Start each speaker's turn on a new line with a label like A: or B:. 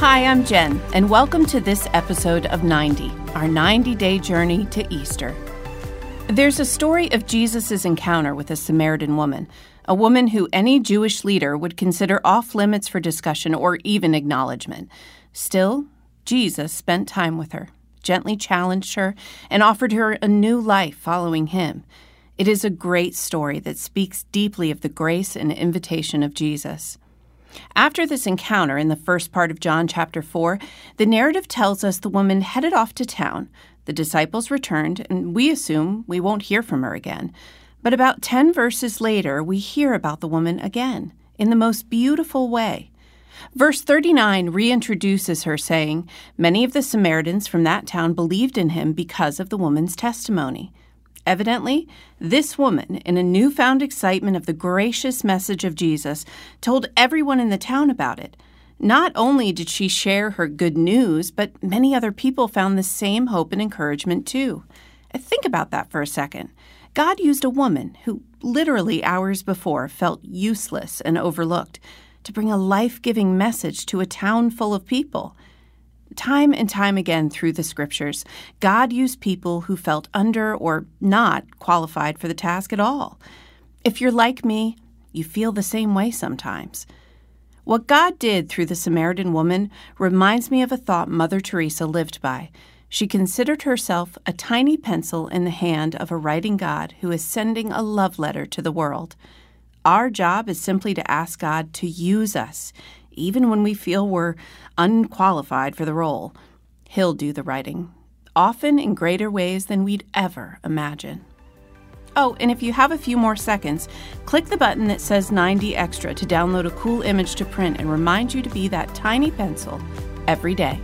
A: Hi, I'm Jen, and welcome to this episode of 90, our 90 day journey to Easter. There's a story of Jesus' encounter with a Samaritan woman, a woman who any Jewish leader would consider off limits for discussion or even acknowledgement. Still, Jesus spent time with her, gently challenged her, and offered her a new life following him. It is a great story that speaks deeply of the grace and invitation of Jesus. After this encounter in the first part of John chapter 4, the narrative tells us the woman headed off to town. The disciples returned, and we assume we won't hear from her again. But about 10 verses later, we hear about the woman again in the most beautiful way. Verse 39 reintroduces her, saying, Many of the Samaritans from that town believed in him because of the woman's testimony. Evidently, this woman, in a newfound excitement of the gracious message of Jesus, told everyone in the town about it. Not only did she share her good news, but many other people found the same hope and encouragement too. Uh, think about that for a second. God used a woman who, literally hours before, felt useless and overlooked to bring a life giving message to a town full of people. Time and time again through the scriptures, God used people who felt under or not qualified for the task at all. If you're like me, you feel the same way sometimes. What God did through the Samaritan woman reminds me of a thought Mother Teresa lived by. She considered herself a tiny pencil in the hand of a writing God who is sending a love letter to the world. Our job is simply to ask God to use us, even when we feel we're unqualified for the role. He'll do the writing, often in greater ways than we'd ever imagine. Oh, and if you have a few more seconds, click the button that says 90 Extra to download a cool image to print and remind you to be that tiny pencil every day.